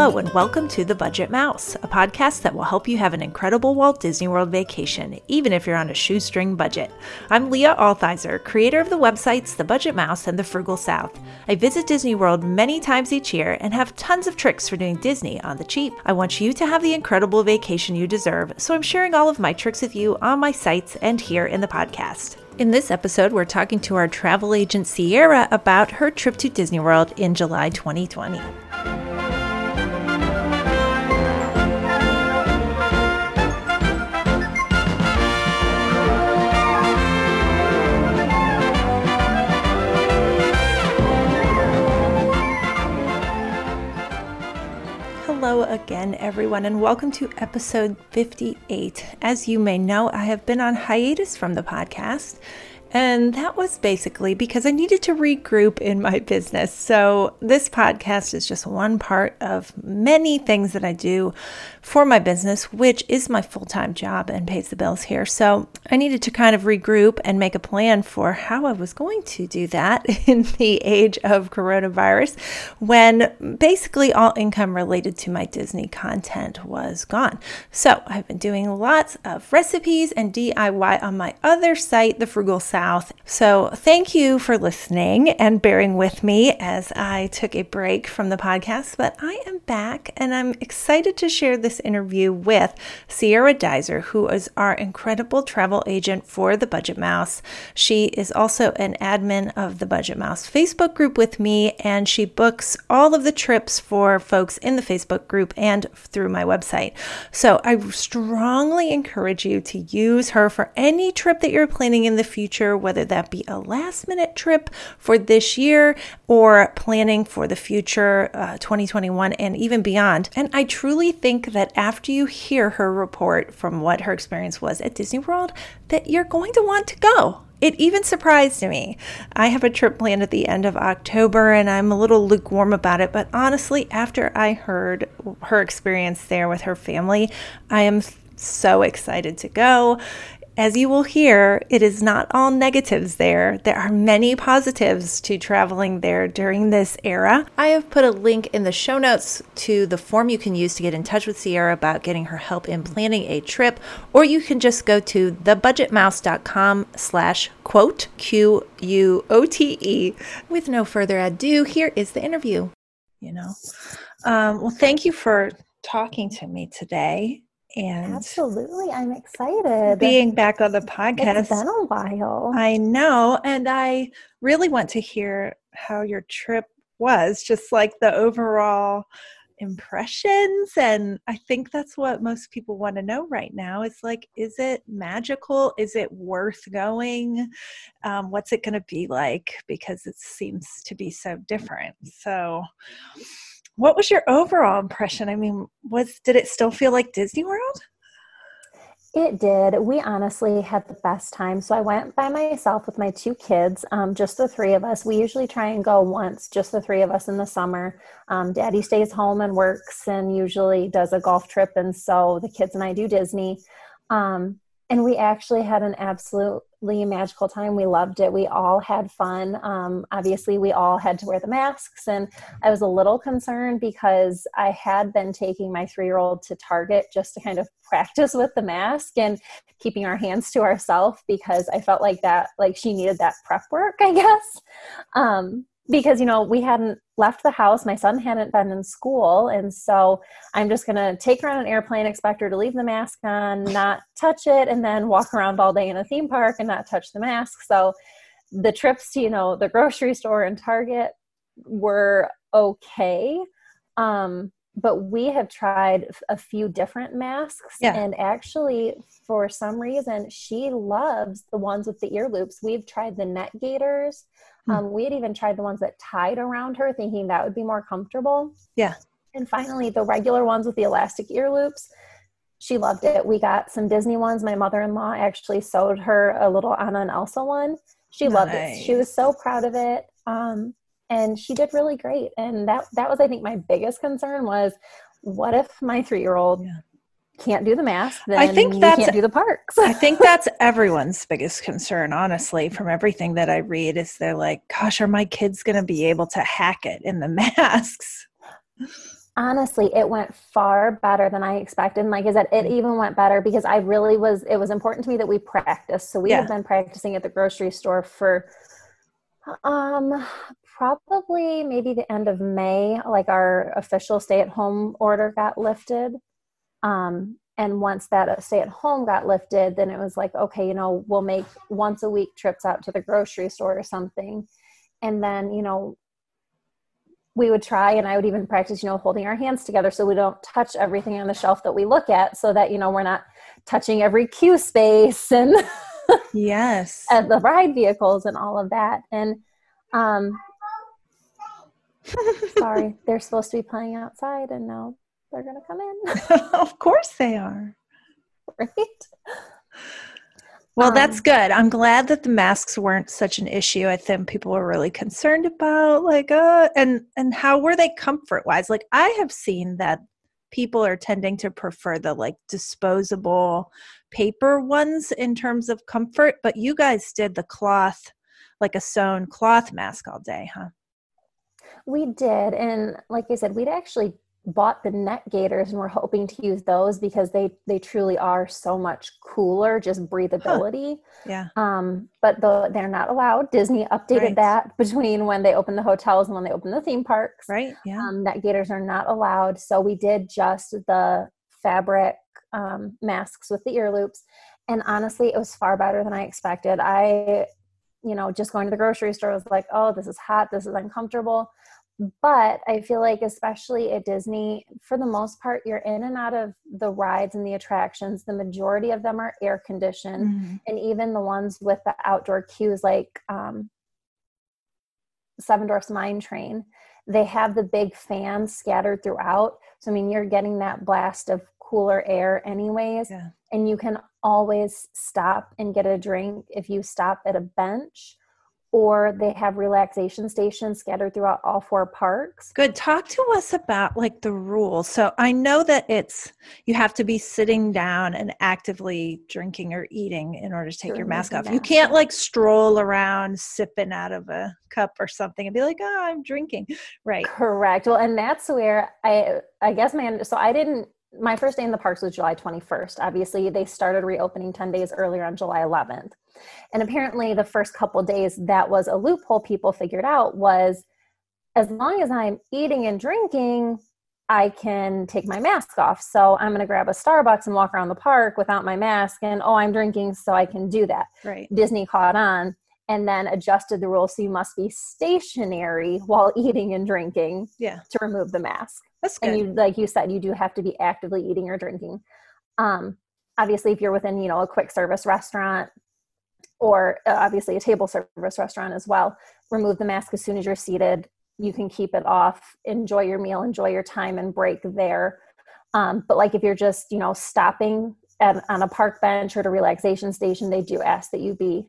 Hello, and welcome to The Budget Mouse, a podcast that will help you have an incredible Walt Disney World vacation, even if you're on a shoestring budget. I'm Leah Althizer, creator of the websites The Budget Mouse and The Frugal South. I visit Disney World many times each year and have tons of tricks for doing Disney on the cheap. I want you to have the incredible vacation you deserve, so I'm sharing all of my tricks with you on my sites and here in the podcast. In this episode, we're talking to our travel agent Siera about her trip to Disney World in July 2020. Again, everyone, and welcome to episode 58. As you may know, I have been on hiatus from the podcast and that was basically because I needed to regroup in my business. So, this podcast is just one part of many things that I do for my business, which is my full time job and pays the bills here. So, I needed to kind of regroup and make a plan for how I was going to do that in the age of coronavirus when basically all income related to my Disney content was gone. So, I've been doing lots of recipes and DIY on my other site, The Frugal Side South. So, thank you for listening and bearing with me as I took a break from the podcast. But I am back and I'm excited to share this interview with Siera Duiser, who is our incredible travel agent for the Budget Mouse. She is also an admin of the Budget Mouse Facebook group with me, and she books all of the trips for folks in the Facebook group and through my website. So, I strongly encourage you to use her for any trip that you're planning in the future future, whether that be a last minute trip for this year or planning for the future, uh, 2021 and even beyond. And I truly think that after you hear her report from what her experience was at Disney World, that you're going to want to go. It even surprised me. I have a trip planned at the end of October and I'm a little lukewarm about it, but honestly, after I heard her experience there with her family, I am so excited to go. As you will hear, it is not all negatives there. There are many positives to traveling there during this era. I have put a link in the show notes to the form you can use to get in touch with Siera about getting her help in planning a trip, or you can just go to thebudgetmouse.com slash quote, Q-U-O-T-E. With no further ado, here is the interview. You know, um, well, thank you for talking to me today and absolutely i'm excited. Being back on the podcast it's been a while. I know and i really want to hear how your trip was just like the overall impressions and i think that's what most people want to know right now it's like is it magical? Is it worth going? Um, what's it going to be like? Because it seems to be so different so what was your overall impression? I mean, was did it still feel like Disney World? It did. We honestly had the best time. So I went by myself with my two kids, um, just the three of us. We usually try and go once, just the three of us in the summer. Um, Daddy stays home and works and usually does a golf trip. And so the kids and I do Disney. Um, and we actually had an absolutely magical time. We loved it. We all had fun. Um, obviously, we all had to wear the masks, and I was a little concerned because I had been taking my three year old to Target just to kind of practice with the mask and keeping our hands to ourselves because I felt like that, like she needed that prep work, I guess. Um, because you know we hadn't left the house. My son hadn't been in school. And so i'm just going to take her on an airplane expect her to leave the mask on not touch it and then walk around all day in a theme park and not touch the mask. So the trips to you know the grocery store and target were okay. Um, but we have tried a few different masks yeah. and actually for some reason she loves the ones with the ear loops. We've tried the neck gaiters. Hmm. um, we had even tried the ones that tied around her thinking that would be more comfortable. Yeah. And finally the regular ones with the elastic ear loops. She loved it. We got some disney ones. My mother-in-law actually sewed her a little anna and elsa one. She nice. loved it. She was so proud of it. Um, and she did really great. And that that was i think my biggest concern was what if my three year old yeah. can't do the math then i think that's can't do the parks? I think that's everyone's biggest concern honestly from everything that i read is they're like gosh are my kids going to be able to hack it in the masks? Honestly it went far better than i expected. And like i said it even went better because i really was it was important to me that we practice so we yeah. have been practicing at the grocery store for um probably maybe the end of may like our official stay at home order got lifted. Um and once that uh, stay at home got lifted then it was like okay you know we'll make once a week trips out to the grocery store or something. And then you know we would try and i would even practice you know holding our hands together so we don't touch everything on the shelf that we look at so that you know we're not touching every queue space and yes. and the ride vehicles and all of that. And um sorry they're supposed to be playing outside and now they're going to come in. of course they are. Right? Well, um, that's good. I'm glad that the masks weren't such an issue. I think people were really concerned about like uh and and how were they comfort wise? Like I have seen that people are tending to prefer the like disposable paper ones in terms of comfort, but you guys did the cloth like a sewn cloth mask all day, huh? We did. And like I said, we'd actually bought the neck gaiters and we're hoping to use those because they they truly are so much cooler just breathability. Huh. yeah. Um but the, they're not allowed. Disney updated right. that between when they opened the hotels and when they opened the theme parks. Right yeah. Um, neck gaiters are not allowed. So we did just the fabric um, masks with the ear loops. And honestly it was far better than i expected. I you know just going to the grocery store was like oh this is hot. This is uncomfortable but I feel like, especially at Disney, for the most part, you're in and out of the rides and the attractions. The majority of them are air conditioned, mm-hmm. and even the ones with the outdoor queues, like um, Seven Dwarfs Mine Train, they have the big fans scattered throughout. So, I mean, you're getting that blast of cooler air, anyways. Yeah. And you can always stop and get a drink if you stop at a bench or they have relaxation stations scattered throughout all four parks. Good. Talk to us about like the rules. So I know that it's you have to be sitting down and actively drinking or eating in order to take your mask off. Mask. You can't like stroll around sipping out of a cup or something and be like, "Oh, I'm drinking." Right. Correct. Well, and that's where I I guess man so I didn't my first day in the parks was July 21st. Obviously, they started reopening 10 days earlier on July 11th. And apparently, the first couple days, that was a loophole people figured out was as long as I'm eating and drinking, I can take my mask off. So I'm going to grab a Starbucks and walk around the park without my mask. And oh, I'm drinking, so I can do that. Right. Disney caught on and then adjusted the rules so you must be stationary while eating and drinking yeah. to remove the mask. That's good. And you, like you said, you do have to be actively eating or drinking. Um, obviously, if you're within, you know, a quick service restaurant, or uh, obviously a table service restaurant as well. Remove the mask as soon as you're seated. You can keep it off, enjoy your meal, enjoy your time and break there. Um, but like if you're just, you know, stopping at, on a park bench or at a relaxation station, they do ask that you be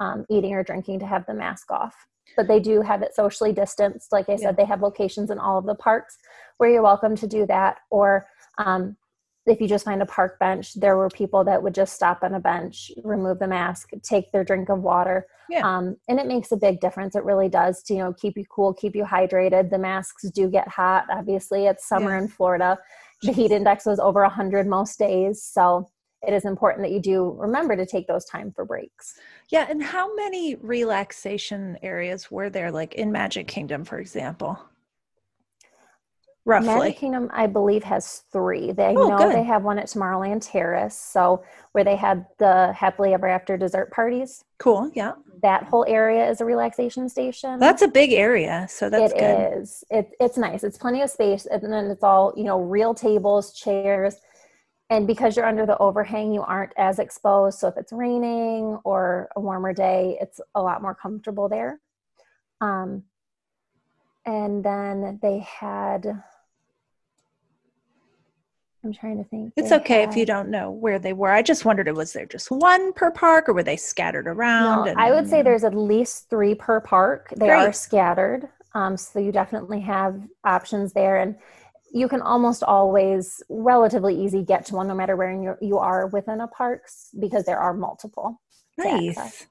um, eating or drinking to have the mask off. But they do have it socially distanced. Like I said, they have locations in all of the parks where you're welcome to do that. Or um, if you just find a park bench, there were people that would just stop on a bench, remove the mask, take their drink of water. Yeah. Um, and it makes a big difference. It really does to, you know, keep you cool, keep you hydrated. The masks do get hot. Obviously, it's summer yeah. in Florida. The heat index was over 100 most days. So it is important that you do remember to take those time for breaks. Yeah. And how many relaxation areas were there, like in Magic Kingdom, for example? roughly magic kingdom i believe has three they oh, know good. they have one at tomorrowland terrace so where they had the happily ever after dessert parties cool yeah that whole area is a relaxation station that's a big area so that's it good. is. It, it's nice it's plenty of space and then it's all you know real tables chairs and because you're under the overhang you aren't as exposed so if it's raining or a warmer day it's a lot more comfortable there um, and then they had I'm trying to think. It's okay had... if you don't know where they were. I just wondered, was there just one per park, or were they scattered around? No, and, I would say there's at least three per park. They Great. are scattered, um, so you definitely have options there, and you can almost always relatively easy get to one, no matter where you you are within a parks, because there are multiple. Nice.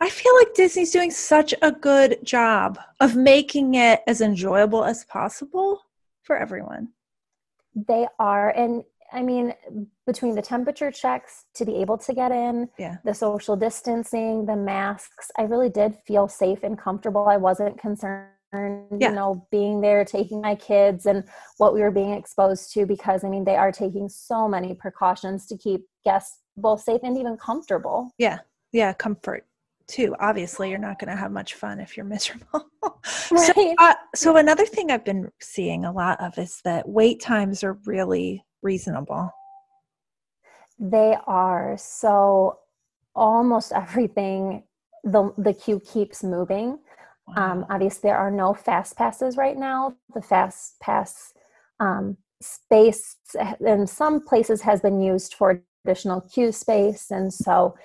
I feel like Disney's doing such a good job of making it as enjoyable as possible for everyone. They are. And I mean, between the temperature checks to be able to get in, Yeah. the social distancing, the masks, I really did feel safe and comfortable. I wasn't concerned, Yeah. you know, being there, taking my kids and what we were being exposed to because I mean, they are taking so many precautions to keep guests both safe and even comfortable. Yeah. Yeah. Comfort too. Obviously, you're not going to have much fun if you're miserable. so, Right. uh, so another thing I've been seeing a lot of is that wait times are really reasonable. They are. So almost everything the the queue keeps moving. Um, obviously, there are no fast passes right now. The fast pass um, space in some places has been used for additional queue space, and so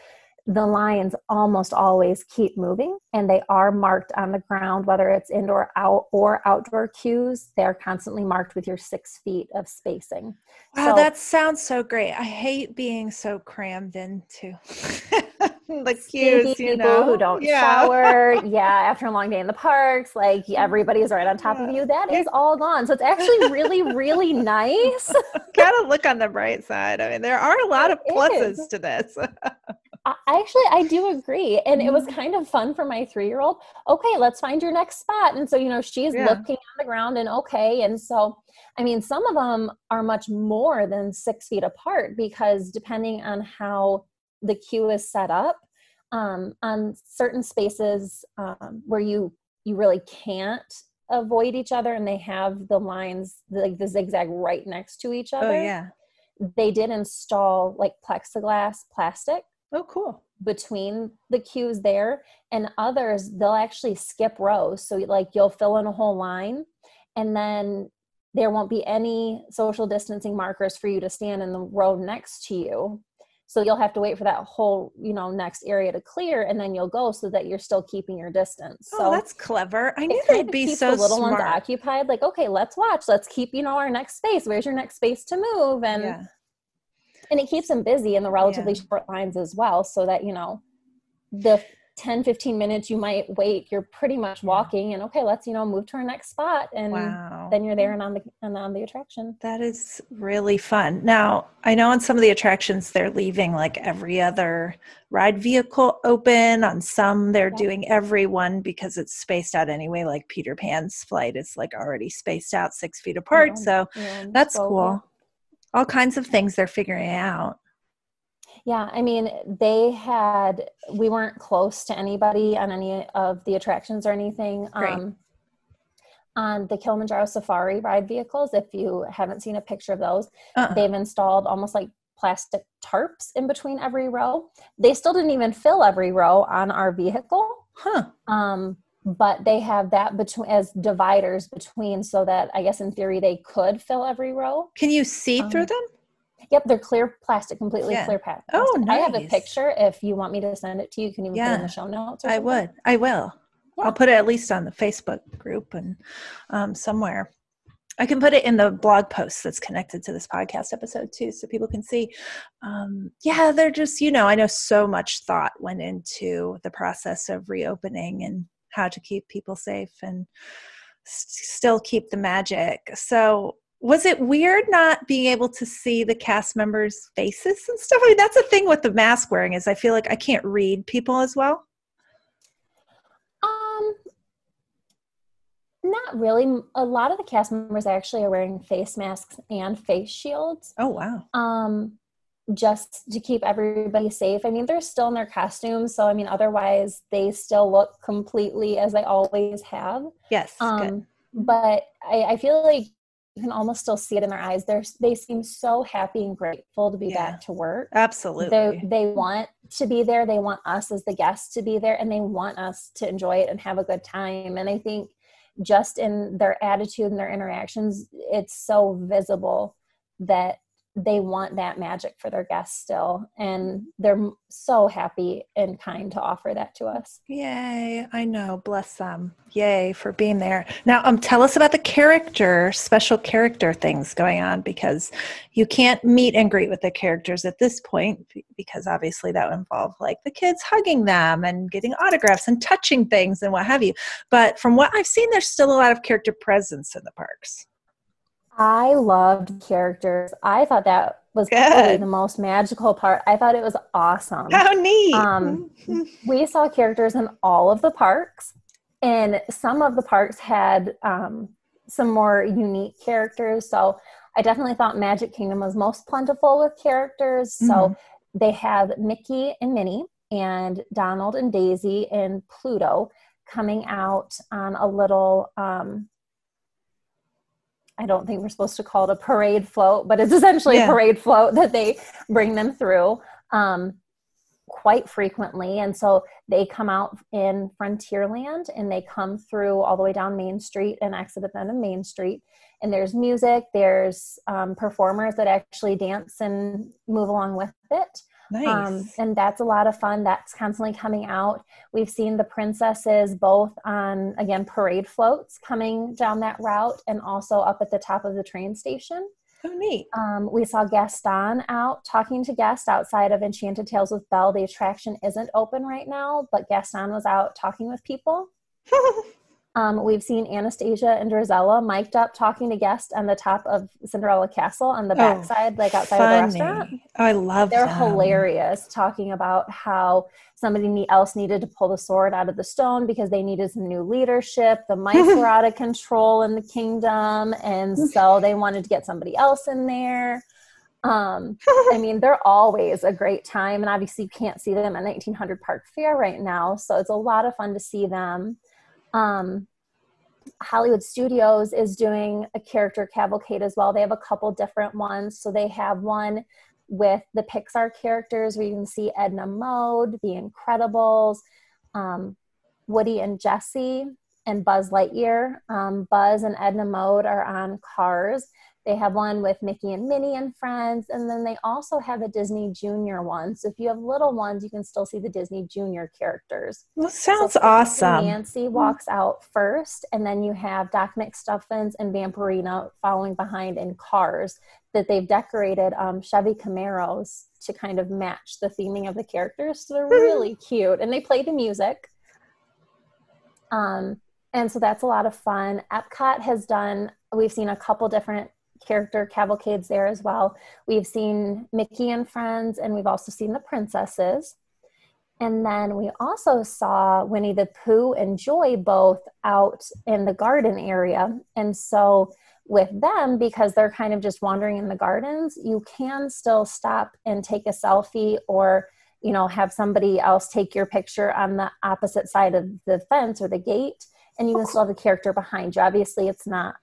the lines almost always keep moving, and they are marked on the ground, whether it's indoor, out, or outdoor queues. They're constantly marked with your six feet of spacing. Wow, So- that sounds so great. I hate being so crammed into the stinky queues, you people know? who don't Yeah. shower. yeah, after a long day in the parks, like everybody's right on top of you. That is all gone. So it's actually really, really nice. Gotta look on the bright side. I mean, there are a lot of pluses is. to this. I, actually, I do agree. And it was Mhm. kind of fun for my three year old. Okay, let's find your next spot. And so, you know, she's Yeah. looking on the ground and okay. And so, I mean, some of them are much more than six feet apart because depending on how the queue is set up, um, on certain spaces um, where you you really can't avoid each other and they have the lines like the zigzag right next to each other oh, yeah. they did install like plexiglass plastic Oh, cool. between the queues there and others they'll actually skip rows so like you'll fill in a whole line and then there won't be any social distancing markers for you to stand in the row next to you so you'll have to wait for that whole you know next area to clear and then you'll go so that you're still keeping your distance Oh, so that's clever. I knew they'd be so the little smart. ones occupied like okay let's watch let's keep you know our next space where's your next space to move and yeah. and it keeps them busy in the relatively Yeah. short lines as well so that you know the 10 15 minutes you might wait you're pretty much walking and okay let's you know move to our next spot and Wow. then you're there and on the and on the attraction That is really fun. Now, I know on some of the attractions they're leaving like every other ride vehicle open. On some, they're Yeah. doing every one because it's spaced out anyway. Like Peter Pan's flight is like already spaced out six feet apart. Um, So yeah, that's cool. All kinds of things they're figuring out. Yeah i mean they had we weren't close to anybody on any of the attractions or anything Great. um on the Kilimanjaro Safari ride vehicles, if you haven't seen a picture of those, Uh-uh. they've installed almost like plastic tarps in between every row. They still didn't even fill every row on our vehicle. Huh. Um, but they have that between as dividers between so that I guess in theory they could fill every row. Can you see through Um, them? Yep, they're clear plastic, completely Yeah. clear pa- Oh, plastic. I have a picture if you want me to send it to you. You can even put it in the show notes. I would. I will. Yeah. I'll put it at least on the Facebook group and um, somewhere. I can put it in the blog post that's connected to this podcast episode too, so people can see. Um, yeah, they're just, you know, I know so much thought went into the process of reopening and how to keep people safe and s- still keep the magic. So, was it weird not being able to see the cast members' faces and stuff? I mean, that's the thing with the mask wearing is I feel like I can't read people as well. Um, not really. A lot of the cast members actually are wearing face masks and face shields. Oh wow. Um, just to keep everybody safe. I mean, they're still in their costumes, so I mean, otherwise they still look completely as they always have. Yes. good. Um, but I, I feel like you can almost still see it in their eyes. They're they seem so happy and grateful to be Yeah. back to work. Absolutely. They they want to be there. They want us as the guests to be there, and they want us to enjoy it and have a good time. And I think just in their attitude and their interactions, it's so visible that they want that magic for their guests still, and they're so happy and kind to offer that to us. Yay. I know. Bless them. Yay for being there. Now, um, tell us about the character, special character things going on because you can't meet and greet with the characters at this point because obviously that would involve like the kids hugging them and getting autographs and touching things and what have you. But from what I've seen, there's still a lot of character presence in the parks. I loved characters. I thought that was Good. probably the most magical part. I thought it was awesome. How neat. Um, we saw characters in all of the parks, and some of the parks had um, some more unique characters. So I definitely thought Magic Kingdom was most plentiful with characters. Mm-hmm. So they have Mickey and Minnie and Donald and Daisy and Pluto coming out on a little um, I don't think we're supposed to call it a parade float, but it's essentially yeah. a parade float that they bring them through um, quite frequently. And so they come out in Frontierland and they come through all the way down Main Street and exit at the end of Main Street. And there's music, there's um, performers that actually dance and move along with it. Nice. Um, and that's a lot of fun. That's constantly coming out. We've seen the princesses both on, again, parade floats coming down that route and also up at the top of the train station. Oh, neat. Um, we saw Gaston out talking to guests outside of Enchanted Tales with Belle. The attraction isn't open right now, but Gaston was out talking with people. Um, we've seen Anastasia and Drizella mic'd up talking to guests on the top of Cinderella Castle on the oh, backside, like outside funny. of the restaurant. Oh, I love They're them. hilarious, talking about how somebody else needed to pull the sword out of the stone because they needed some new leadership. The mice were out of control in the kingdom, and so they wanted to get somebody else in there. Um, I mean, they're always a great time, and obviously you can't see them at 1900 Park Fare right now, so it's a lot of fun to see them. Um, Hollywood Studios is doing a character cavalcade as well. They have a couple different ones. So they have one with the Pixar characters where you can see Edna Mode, The Incredibles, um, Woody and Jesse, and Buzz Lightyear. Um, Buzz and Edna Mode are on Cars. They have one with Mickey and Minnie and friends, and then they also have a Disney Junior one. So if you have little ones, you can still see the Disney Junior characters. That sounds so awesome. Nancy walks out first, and then you have Doc McStuffins and Vampirina following behind in cars that they've decorated um, Chevy Camaros to kind of match the theming of the characters. So they're really cute, and they play the music. Um, and so that's a lot of fun. Epcot has done, we've seen a couple different character cavalcades there as well. We've seen Mickey and Friends, and we've also seen the princesses. And then we also saw Winnie the Pooh and Joy both out in the garden area. And so, with them, because they're kind of just wandering in the gardens, you can still stop and take a selfie or you know have somebody else take your picture on the opposite side of the fence or the gate and you can still have the character behind you obviously it's not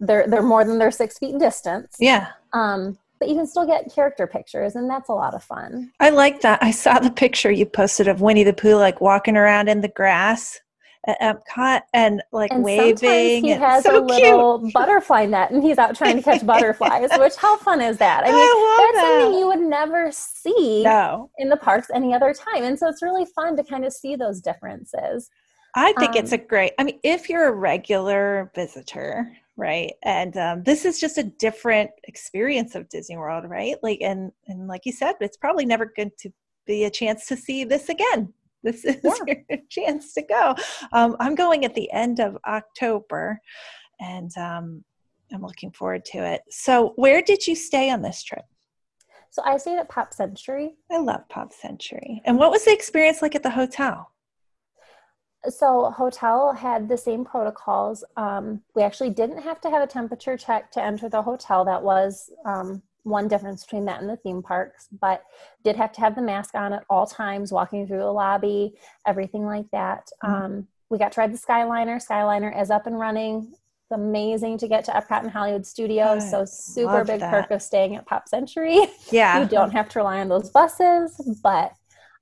they're they're more than their six feet in distance. Yeah. Um, but you can still get character pictures, and that's a lot of fun. I like that. I saw the picture you posted of Winnie the Pooh like walking around in the grass at Epcot and like and waving. He has so a little cute. butterfly net, and he's out trying to catch butterflies. Which how fun is that? I mean, I that's that. something you would never see no. in the parks any other time, and so it's really fun to kind of see those differences. I think um, it's a great. I mean, if you're a regular visitor, right? And um, this is just a different experience of disney world right? Like and and like you said it's probably never going to be a chance to see this again. This is yeah. your chance to go. Um, i'm going at the end of october and um, i'm looking forward to it. So where did you stay on this trip? So i stayed at pop century. I love pop century. And what was the experience like at the hotel so hotel had the same protocols. Um, we actually didn't have to have a temperature check to enter the hotel. That was um, one difference between that and the theme parks but did have to have the mask on at all times walking through the lobby everything like that. Mm-hmm. um, we got to ride the skyliner. Skyliner is up and running. It's amazing to get to epcot and hollywood studios. I so super big that. perk of staying at pop century. Yeah. You don't have to rely on those buses but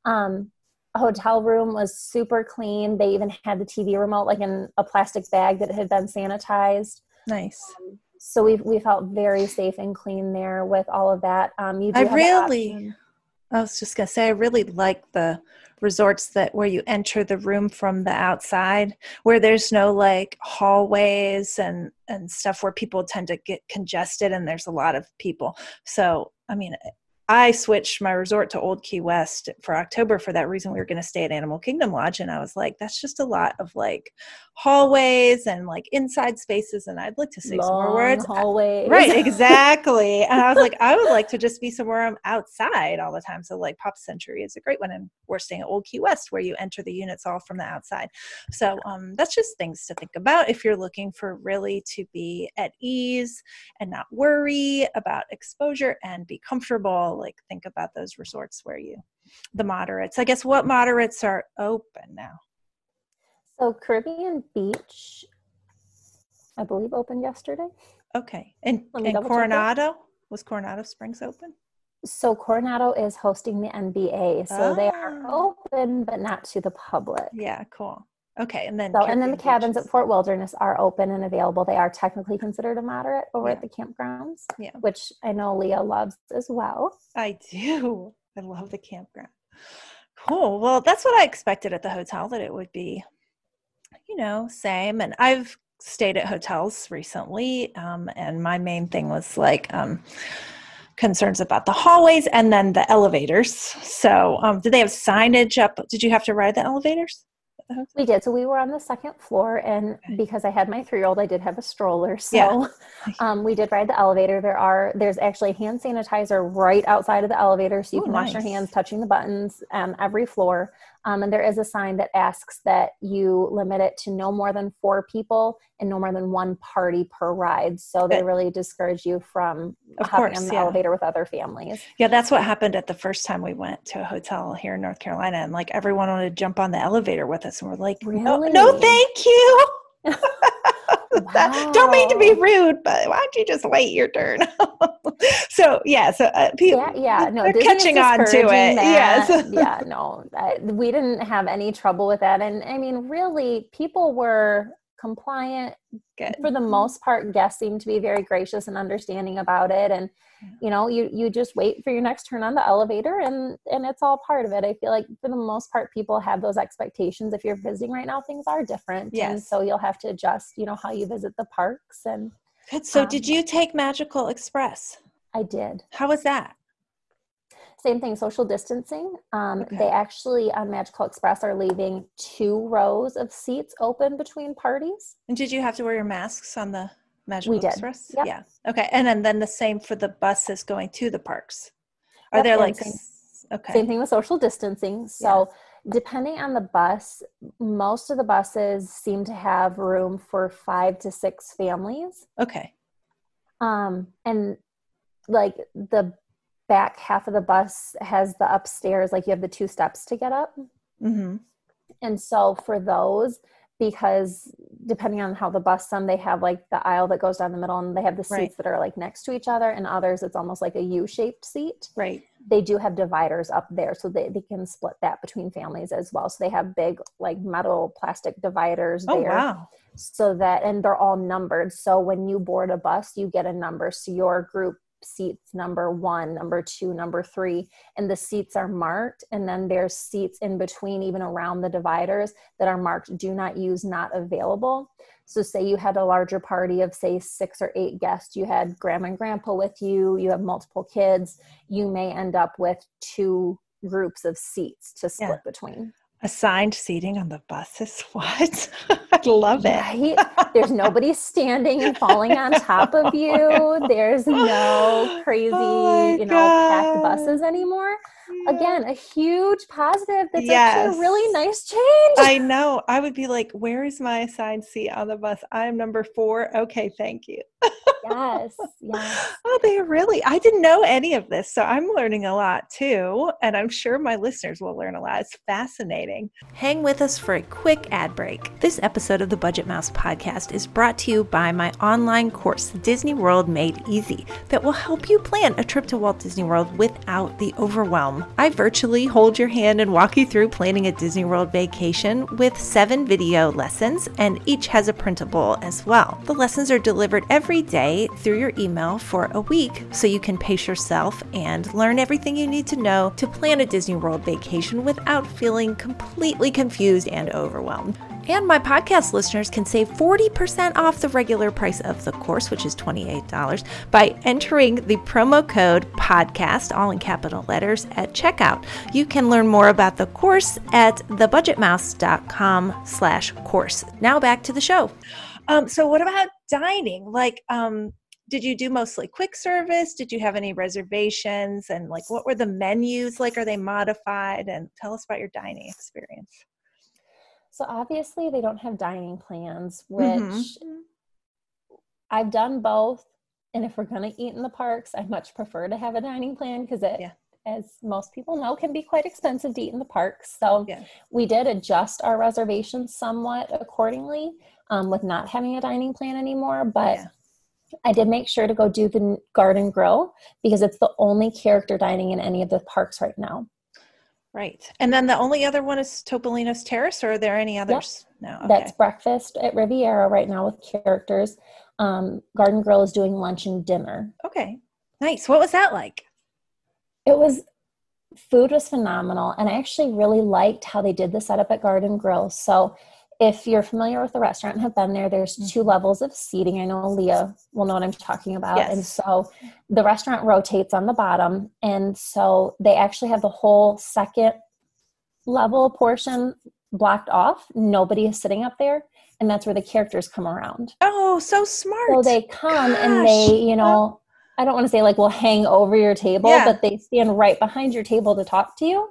um, hotel room was super clean. They even had the TV remote like in a plastic bag that had been sanitized. Nice. Um, so we we felt very safe and clean there with all of that. Um, you I really, I was just gonna say, I really like the resorts that where you enter the room from the outside, where there's no like hallways and and stuff where people tend to get congested and there's a lot of people. So I mean, I switched my resort to Old Key West for October for that reason. We were going to stay at Animal Kingdom Lodge. And I was like, that's just a lot of like hallways and like inside spaces. And I'd like to say Long some more words. hallways. Right, exactly. and I was like, I would like to just be somewhere I'm outside all the time. So like Pop Century is a great one. And we're staying at Old Key West where you enter the units all from the outside. So um, that's just things to think about if you're looking for really to be at ease and not worry about exposure and be comfortable like think about those resorts where you the moderates. I guess what moderates are open now? So Caribbean Beach, I believe, opened yesterday. okay. And, and coronado? Was coronado springs open? So Coronado is hosting the NBA, so they are Ah. open, but not to the public. yeah cool okay and then So, and then the cabins at. Fort Wilderness are open and available. They are technically considered a moderate over Yeah. at the campgrounds, Yeah. which I know Leah loves as well. i do i love the campground cool well that's what i expected at the hotel that it would be you know same and i've stayed at hotels recently um, and my main thing was like um, concerns about the hallways and then the elevators so um, did they have signage up did you have to ride the elevators at the? We did. So we were on the second floor, and Okay. because I had my three-year-old, I did have a stroller. So Yeah. um, we did ride the elevator. There are there's actually hand sanitizer right outside of the elevator, so you Ooh, can wash your hands touching the buttons um, every floor. Um, and there is a sign that asks that you limit it to no more than four people and no more than one party per ride. So they really discourage you from Of hopping course, on the yeah. elevator with other families. yeah that's what happened at the first time we went to a hotel here in north carolina and like everyone wanted to jump on the elevator with us and we're like no, no thank you That- don't mean to be rude but why don't you just wait your turn so yeah so uh, people yeah, yeah, no, they're Disney catching on to it that. yes yeah, no, I, we didn't have any trouble with that, and I mean, really, people were compliant Good. for the most part. Guests seemed to be very gracious and understanding about it, and. You know, you you just wait for your next turn on the elevator, and and it's all part of it. I feel like for the most part, people have those expectations. If you're visiting right now, things are different, and so you'll have to adjust. You know how you visit the parks, and Good. so did um, you take magical express I did. how was that Same thing, social distancing. Um, Okay. They actually on Magical Express are leaving two rows of seats open between parties. and did you have to wear your masks on the magical did. express Yep. yeah okay and then then the same for the buses going to the parks are Yep, there like same- okay Same thing with social distancing. So, depending on the bus, most of the buses seem to have room for five to six families. okay Um, and like the back half of the bus has the upstairs, like you have the two steps to get up. mm-hmm. And so for those, because depending on how the bus, some they have like the aisle that goes down the middle and they have the seats Right. that are like next to each other, and others it's almost like a U shaped seat. right They do have dividers up there so they, they can split that between families as well. So they have big like metal plastic dividers oh there wow so that and they're all numbered. So when you board a bus, you get a number. So your group seats number one, number two, number three, and the seats are marked. And then there's seats in between, even around the dividers, that are marked do not use, not available. So, say you had a larger party of, say, six or eight guests, you had grandma and grandpa with you, you have multiple kids, you may end up with two groups of seats to split Yeah. between. Assigned seating on the buses what i love it Right? There's nobody standing and falling on top of you. There's no crazy, Oh you know, packed buses anymore. Again, mm. a huge positive. That's actually a really nice change. I know. I would be like, where is my assigned seat on the bus? I am number four. Okay, thank you. Yes, yes. Oh, they really, I didn't know any of this. So I'm learning a lot too. And I'm sure my listeners will learn a lot. It's fascinating. Hang with us for a quick ad break. This episode of the Budget Mouse podcast is brought to you by my online course, Disney World Made Easy, that will help you plan a trip to Walt Disney World without the overwhelm. I virtually hold your hand and walk you through planning a Disney World vacation with seven video lessons, and each has a printable as well. The lessons are delivered every day through your email for a week so you can pace yourself and learn everything you need to know to plan a Disney World vacation without feeling completely confused and overwhelmed. And my podcast listeners can save 40% off the regular price of the course, which is $28, by entering the promo code podcast, all in capital letters, at checkout. You can learn more about the course at thebudgetmouse.com slash course. Now back to the show. Um, so what about dining? Like, um, did you do mostly quick service? Did you have any reservations? And like, what were the menus like? Are they modified? And tell us about your dining experience. So obviously they don't have dining plans, which mm-hmm. I've done both. And if we're going to eat in the parks, I much prefer to have a dining plan because it, yeah. as most people know, can be quite expensive to eat in the parks. So yeah. we did adjust our reservations somewhat accordingly um, with not having a dining plan anymore. But yeah. I did make sure to go do the garden grill because it's the only character dining in any of the parks right now. Right. And then the only other one is Topolino's Terrace, or are there any others? Yep. No. Okay. That's breakfast at Riviera right now with characters. Um, Garden Grill is doing lunch and dinner. Okay. Nice. What was that like? It was food was phenomenal and I actually really liked how they did the setup at Garden Grill. So if you're familiar with the restaurant and have been there, there's two mm-hmm. levels of seating. I know Leah will know what I'm talking about. Yes. And so the restaurant rotates on the bottom. And so they actually have the whole second level portion blocked off. Nobody is sitting up there. And that's where the characters come around. Oh, so smart. So they come Gosh. and they, you know, I don't want to say like will hang over your table, yeah. but they stand right behind your table to talk to you.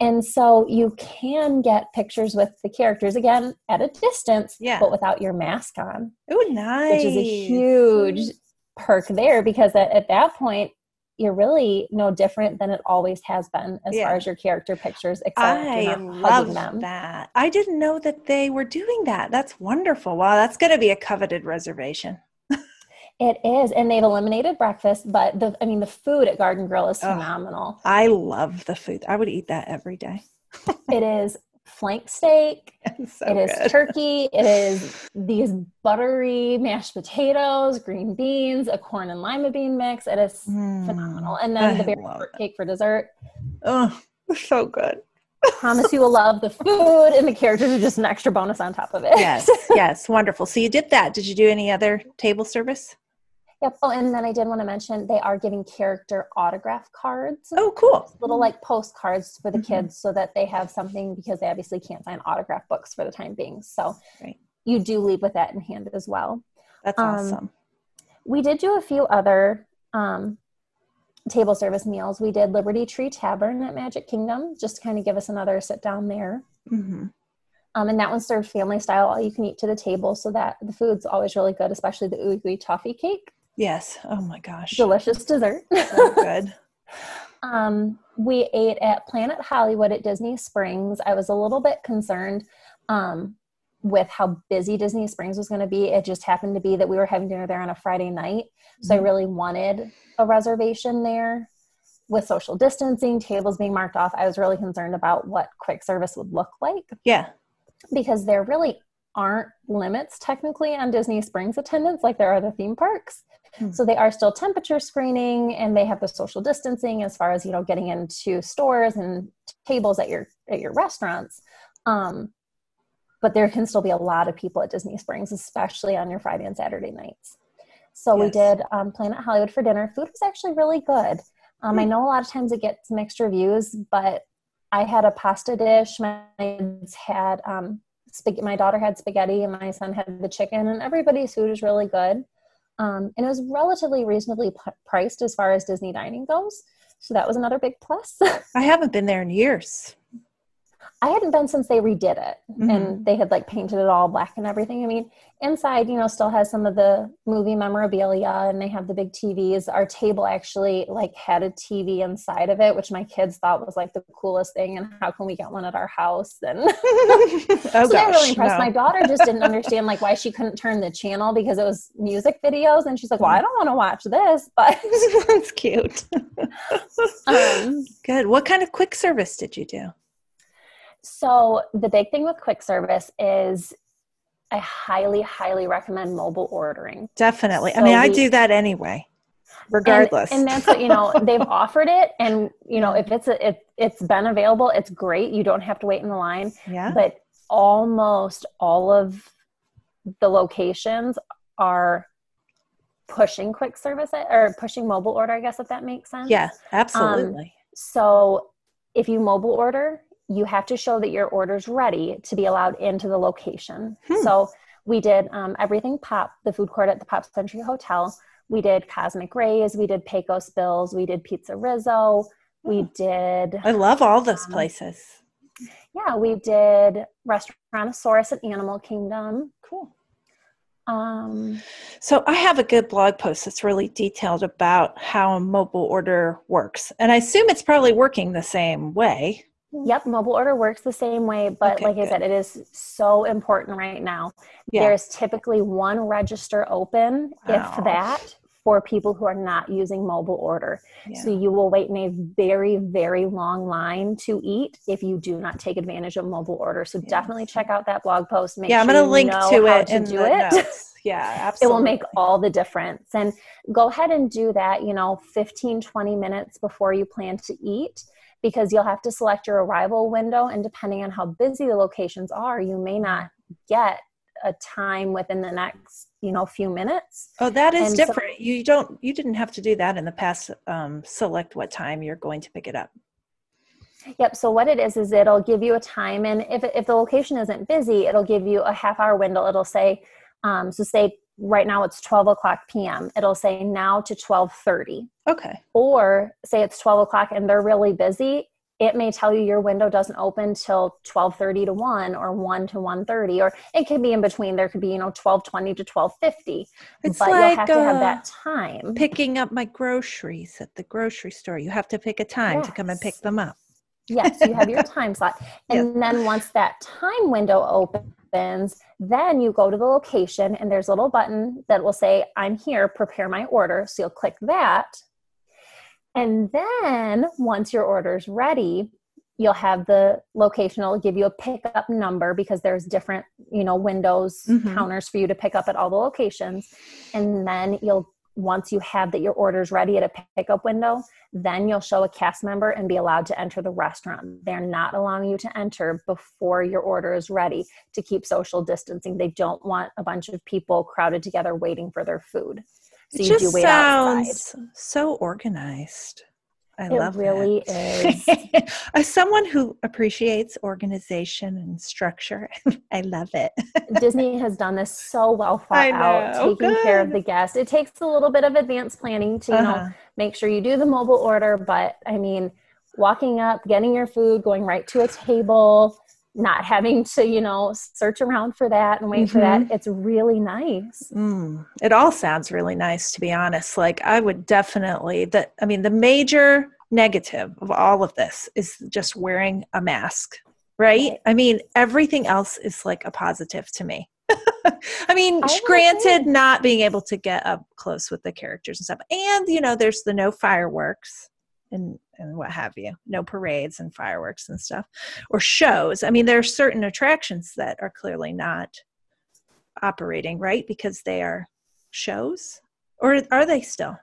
And so you can get pictures with the characters again at a distance, yeah. but without your mask on. Oh, nice. Which is a huge mm-hmm. perk there because at, at, that point, you're really no different than it always has been as yeah. far as your character pictures, except I love them. that. I didn't know that they were doing that. That's wonderful. Wow, that's going to be a coveted reservation. It is, and they've eliminated breakfast, but the I mean the food at Garden Grill is phenomenal. Oh, I love the food. I would eat that every day. it is flank steak. So it is good. turkey. It is these buttery mashed potatoes, green beans, a corn and lima bean mix. It is mm, phenomenal. And then I the berry cake for dessert. Oh, so good. promise you will love the food and the characters are just an extra bonus on top of it. yes, yes, wonderful. So you did that. Did you do any other table service? Yep. Oh, and then I did want to mention they are giving character autograph cards. Oh, cool. Little like postcards for the mm-hmm. kids so that they have something because they obviously can't sign autograph books for the time being. So right. you do leave with that in hand as well. That's um, awesome. We did do a few other um, table service meals. We did Liberty Tree Tavern at Magic Kingdom, just to kind of give us another sit down there. Mm-hmm. Um, and that one served family style, all you can eat to the table. So that the food's always really good, especially the ooey toffee cake. Yes. Oh my gosh. Delicious dessert. So good. um, we ate at Planet Hollywood at Disney Springs. I was a little bit concerned um, with how busy Disney Springs was going to be. It just happened to be that we were having dinner there on a Friday night. So mm-hmm. I really wanted a reservation there with social distancing, tables being marked off. I was really concerned about what quick service would look like. Yeah. Because there really aren't limits technically on Disney Springs attendance like there are the theme parks. Hmm. So they are still temperature screening and they have the social distancing as far as, you know, getting into stores and tables at your at your restaurants. Um, but there can still be a lot of people at Disney Springs, especially on your Friday and Saturday nights. So yes. we did um, Planet Hollywood for dinner. Food was actually really good. Um, mm. I hmm. know a lot of times it gets mixed reviews, but I had a pasta dish. My kids had um, My daughter had spaghetti, and my son had the chicken. And everybody's food is really good. Um, and it was relatively reasonably p- priced as far as Disney dining goes. So that was another big plus. I haven't been there in years. I hadn't been since they redid it mm-hmm. and they had like painted it all black and everything. I mean, inside, you know, still has some of the movie memorabilia and they have the big TVs. Our table actually like had a TV inside of it, which my kids thought was like the coolest thing. And how can we get one at our house? And oh, so gosh, they were really impressed. No. My daughter just didn't understand like why she couldn't turn the channel because it was music videos. And she's like, well, I don't want to watch this, but that's cute. um, Good. What kind of quick service did you do? So the big thing with quick service is I highly, highly recommend mobile ordering. Definitely. So I mean, I do that anyway, regardless. And, and, that's what you know they've offered it, and you know if it's a, it, it's been available, it's great. You don't have to wait in the line. Yeah. But almost all of the locations are pushing quick service or pushing mobile order, I guess, if that makes sense. Yeah, absolutely. Um, so if you mobile order, you have to show that your order's ready to be allowed into the location. Hmm. So we did um, everything pop, the food court at the Pop Century Hotel. We did Cosmic Rays, we did Pecos Bills, we did Pizza Rizzo, we hmm. did. I love all those um, places. Yeah, we did Restaurantosaurus at Animal Kingdom. Cool. Um, so I have a good blog post that's really detailed about how a mobile order works, and I assume it's probably working the same way. Yep, mobile order works the same way, but okay, like good. I said, it is so important right now. Yeah. There's typically one register open, wow. if that, for people who are not using mobile order. Yeah. So you will wait in a very, very long line to eat if you do not take advantage of mobile order. So yes. definitely check out that blog post. Make yeah, sure I'm going to link to it to do it. Notes. Yeah, absolutely. it will make all the difference. And go ahead and do that, you know, 15, 20 minutes before you plan to eat because you'll have to select your arrival window and depending on how busy the locations are you may not get a time within the next you know few minutes oh that is and different so, you don't you didn't have to do that in the past um, select what time you're going to pick it up Yep. So what it is is it'll give you a time, and if if the location isn't busy, it'll give you a half hour window. It'll say, um, so say right now it's 12 o'clock p.m. It'll say now to 12:30. Okay. Or say it's 12 o'clock and they're really busy. It may tell you your window doesn't open till 12:30 to 1 or 1 to 1:30 or it could be in between. There could be, you know, 12:20 to 12:50. It's but like, you'll have to have that uh, time. Picking up my groceries at the grocery store. You have to pick a time yes. to come and pick them up. Yes, you have your time slot. And yes. then once that time window opens, then you go to the location and there's a little button that will say, I'm here, prepare my order. So you'll click that. And then once your order is ready, you'll have the location it'll give you a pickup number because there's different you know windows mm-hmm. counters for you to pick up at all the locations and then you'll once you have that your order is ready at a pickup window, then you'll show a cast member and be allowed to enter the restaurant. They're not allowing you to enter before your order is ready to keep social distancing. They don't want a bunch of people crowded together waiting for their food. So it you do wait sounds outside. So organized. I it love really is. As someone who appreciates organization and structure, I love it. Disney has done this so well thought out, taking Good. care of the guests. It takes a little bit of advanced planning to, you uh-huh. know, make sure you do the mobile order, but I mean, walking up, getting your food, going right to a table, not having to you know search around for that and wait mm-hmm. for that mm-hmm. it's really nice mm. it all sounds really nice to be honest like i would definitely that i mean the major negative of all of this is just wearing a mask right, right. i mean everything else is like a positive to me I mean, I granted, not being able to get up close with the characters and stuff, and you know, there's the no fireworks and and what have you. No parades and fireworks and stuff or shows. I mean there are certain attractions that are clearly not operating right? Because they are shows? Or are they still?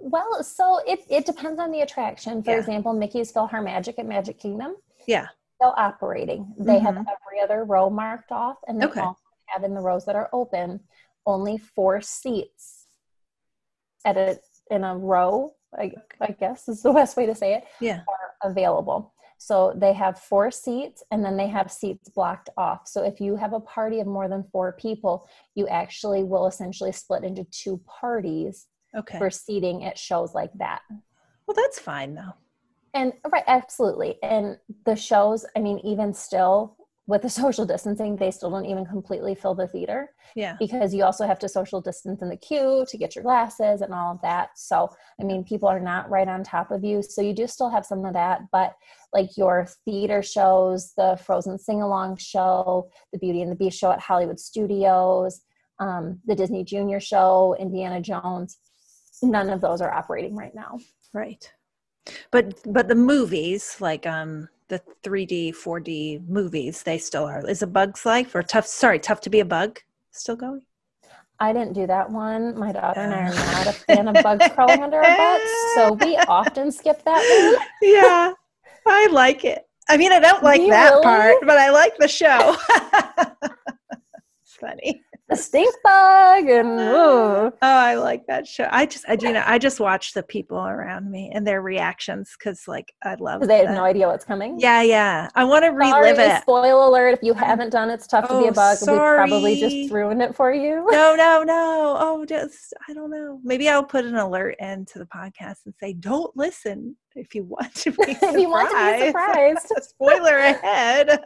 Well so it, it depends on the attraction. For yeah. example mickey's PhilharMagic at magic kingdom yeah. still operating. They mm-hmm. have every other row marked off and they okay. also have in the rows that are open only four seats at a in a row I, I guess is the best way to say it, yeah. are available. So they have four seats and then they have seats blocked off. So if you have a party of more than four people, you actually will essentially split into two parties okay. for seating at shows like that. Well, that's fine though. And right, absolutely. And the shows, I mean, even still, with the social distancing, they still don't even completely fill the theater. Yeah. Because you also have to social distance in the queue to get your glasses and all of that. So, I mean, people are not right on top of you. So, you do still have some of that. But like your theater shows, the Frozen Sing Along show, the Beauty and the Beast show at Hollywood Studios, um, the Disney Junior show, Indiana Jones, none of those are operating right now. Right. But but the movies like um the 3D, 4D movies, they still are. Is a Bug's Life or Tough? Sorry, Tough to Be a Bug still going? I didn't do that one. My daughter and I are not a fan of bugs crawling under our butts, so we often skip that one. yeah, I like it. I mean, I don't like that really? part, but I like the show. it's funny the stink bug and oh i like that show. I just i you know i just watch the people around me and their reactions because like i love they have no idea what's coming? Yeah yeah. I want to relive it. spoil alert if you haven't done it's tough oh, to be a oh, bug. Sorry. we probably just ruined it for you. No no no. Oh just i don't know. Maybe i'll put an alert into the podcast and say don't listen if you want to be surprised. if you want to be surprised. Spoiler ahead.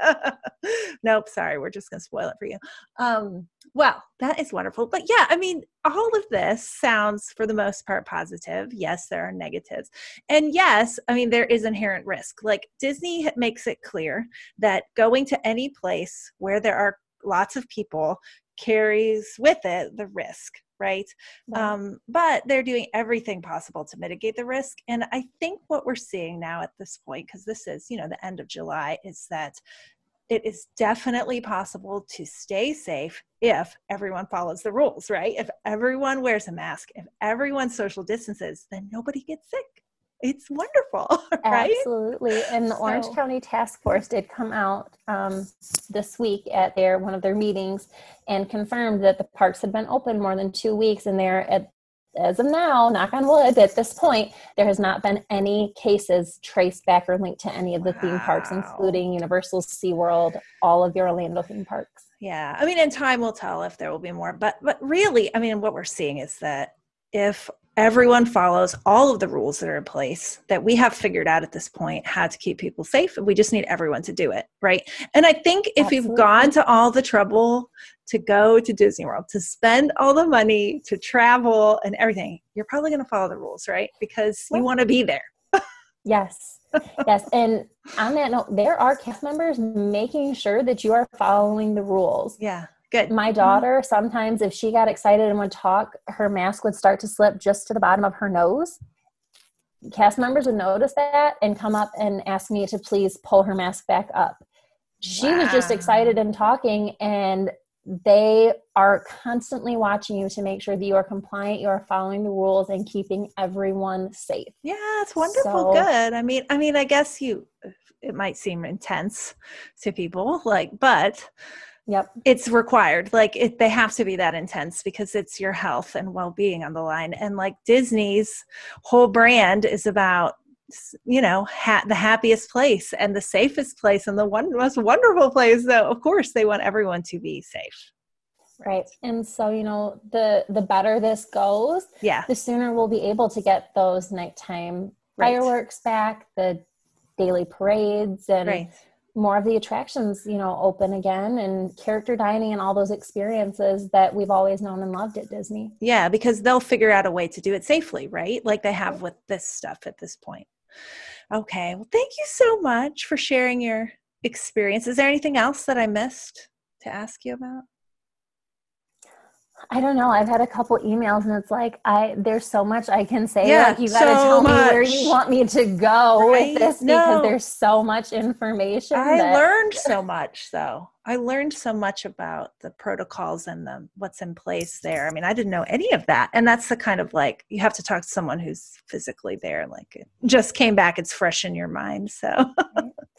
nope, sorry, we're just gonna spoil it for you. Um, well, that is wonderful. But yeah, I mean, all of this sounds for the most part positive. Yes, there are negatives. And yes, I mean, there is inherent risk. Like Disney makes it clear that going to any place where there are lots of people carries with it the risk right? Um, but they're doing everything possible to mitigate the risk. And I think what we're seeing now at this point, because this is, you know, the end of July, is that it is definitely possible to stay safe if everyone follows the rules, right? If everyone wears a mask, if everyone social distances, then nobody gets sick it's wonderful, right? Absolutely. And the so. Orange County Task Force did come out um, this week at their one of their meetings and confirmed that the parks had been open more than two weeks, and they're at as of now, knock on wood, at this point, there has not been any cases traced back or linked to any of the wow. theme parks, including Universal, SeaWorld, all of your Orlando theme parks. Yeah. I mean, in time will tell if there will be more. But but really, I mean, what we're seeing is that if everyone follows all of the rules that are in place that we have figured out at this point how to keep people safe. We just need everyone to do it right? And i think if Absolutely. you've gone to all the trouble to go to disney world to spend all the money to travel and everything you're probably going to follow the rules right? Because you want to be there. Yes. Yes and on that note there are cast members making sure that you are following the rules. Yeah Good. My mm-hmm. daughter, sometimes if she got excited and would talk, her mask would start to slip just to the bottom of her nose. Cast members would notice that and come up and ask me to please pull her mask back up. She wow. was just excited and talking, and they are constantly watching you to make sure that you are compliant, you are following the rules, and keeping everyone safe. Yeah, it's wonderful. So, Good. I mean, I mean, I guess you. It might seem intense to people, like, but Yep. It's required. Like it, they have to be that intense because it's your health and well-being on the line. And like Disney's whole brand is about you know ha- the happiest place and the safest place and the one most wonderful place though of course they want everyone to be safe right and so you know the the better this goes yeah the sooner we'll be able to get those nighttime right. fireworks back the daily parades and right more of the attractions you know open again and character dining and all those experiences that we've always known and loved at disney. Yeah because they'll figure out a way to do it safely right? Like they have with this stuff at this point. Okay well thank you so much for sharing your experience. Is there anything else that i missed to ask you about I don't know. I've had a couple emails and it's like I there's so much I can say. Yeah, like you gotta so tell much. me where you want me to go right? with this no. because there's so much information. I that- learned so much though. I learned so much about the protocols and the what's in place there. I mean, I didn't know any of that. And that's the kind of like you have to talk to someone who's physically there. Like it just came back, it's fresh in your mind. So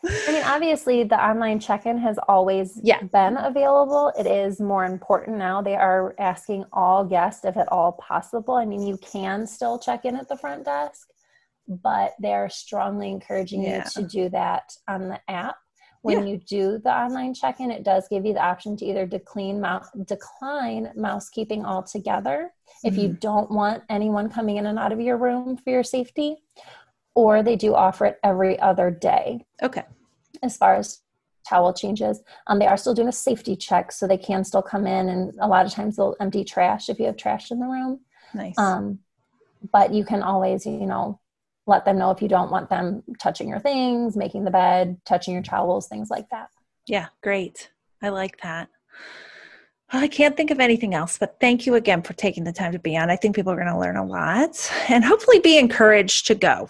I mean, obviously the online check-in has always yeah. been available. It is more important now. They are asking all guests if at all possible. I mean, you can still check in at the front desk, but they're strongly encouraging yeah. you to do that on the app when yeah. you do the online check-in it does give you the option to either decline mouse, decline mousekeeping altogether mm-hmm. if you mm-hmm. don't want anyone coming in and out of your room for your safety or they do offer it every other day okay as far as towel changes um, they are still doing a safety check so they can still come in and a lot of times they'll empty trash if you have trash in the room nice um, but you can always you know let them know if you don't want them touching your things, making the bed, touching your towels, things like that. Yeah, great. I like that. I can't think of anything else, but thank you again for taking the time to be on. I think people are going to learn a lot and hopefully be encouraged to go.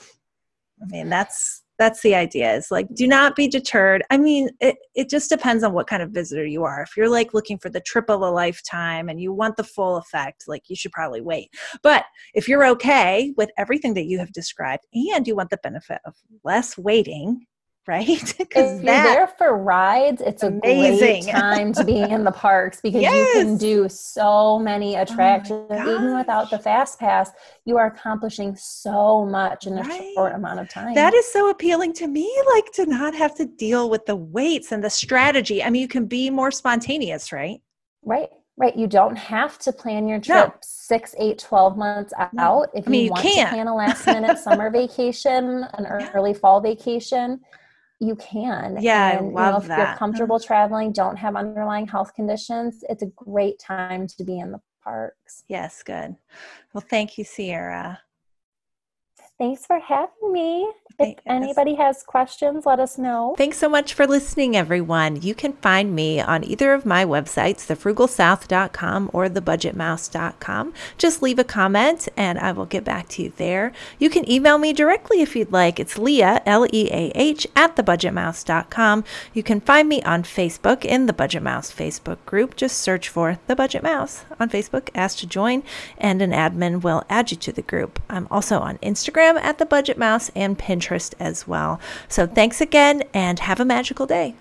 I mean, that's that's the idea is like do not be deterred. I mean it, it just depends on what kind of visitor you are. If you're like looking for the trip of a lifetime and you want the full effect like you should probably wait. But if you're okay with everything that you have described and you want the benefit of less waiting right? Because you're there for rides, it's amazing. a great time to be in the parks because yes. you can do so many oh attractions. Oh Even without the fast pass, you are accomplishing so much in a right. short amount of time. That is so appealing to me, like to not have to deal with the weights and the strategy. I mean, you can be more spontaneous, right? Right. Right. You don't have to plan your trip no. six, eight, 12 months out. No. If I mean, you, you want can't. to plan a last minute summer vacation, an early fall vacation, you can. Yeah, and, I love you know, if that. you're comfortable traveling, don't have underlying health conditions, it's a great time to be in the parks. Yes, good. Well, thank you, Siera. Thanks for having me. If anybody has questions, let us know. Thanks so much for listening, everyone. You can find me on either of my websites, thefrugalsouth.com or thebudgetmouse.com. Just leave a comment and I will get back to you there. You can email me directly if you'd like. It's Leah, L E A H, at thebudgetmouse.com. You can find me on Facebook in the Budget Mouse Facebook group. Just search for The Budget Mouse on Facebook, ask to join, and an admin will add you to the group. I'm also on Instagram at The Budget Mouse and Pinterest as well. So thanks again and have a magical day.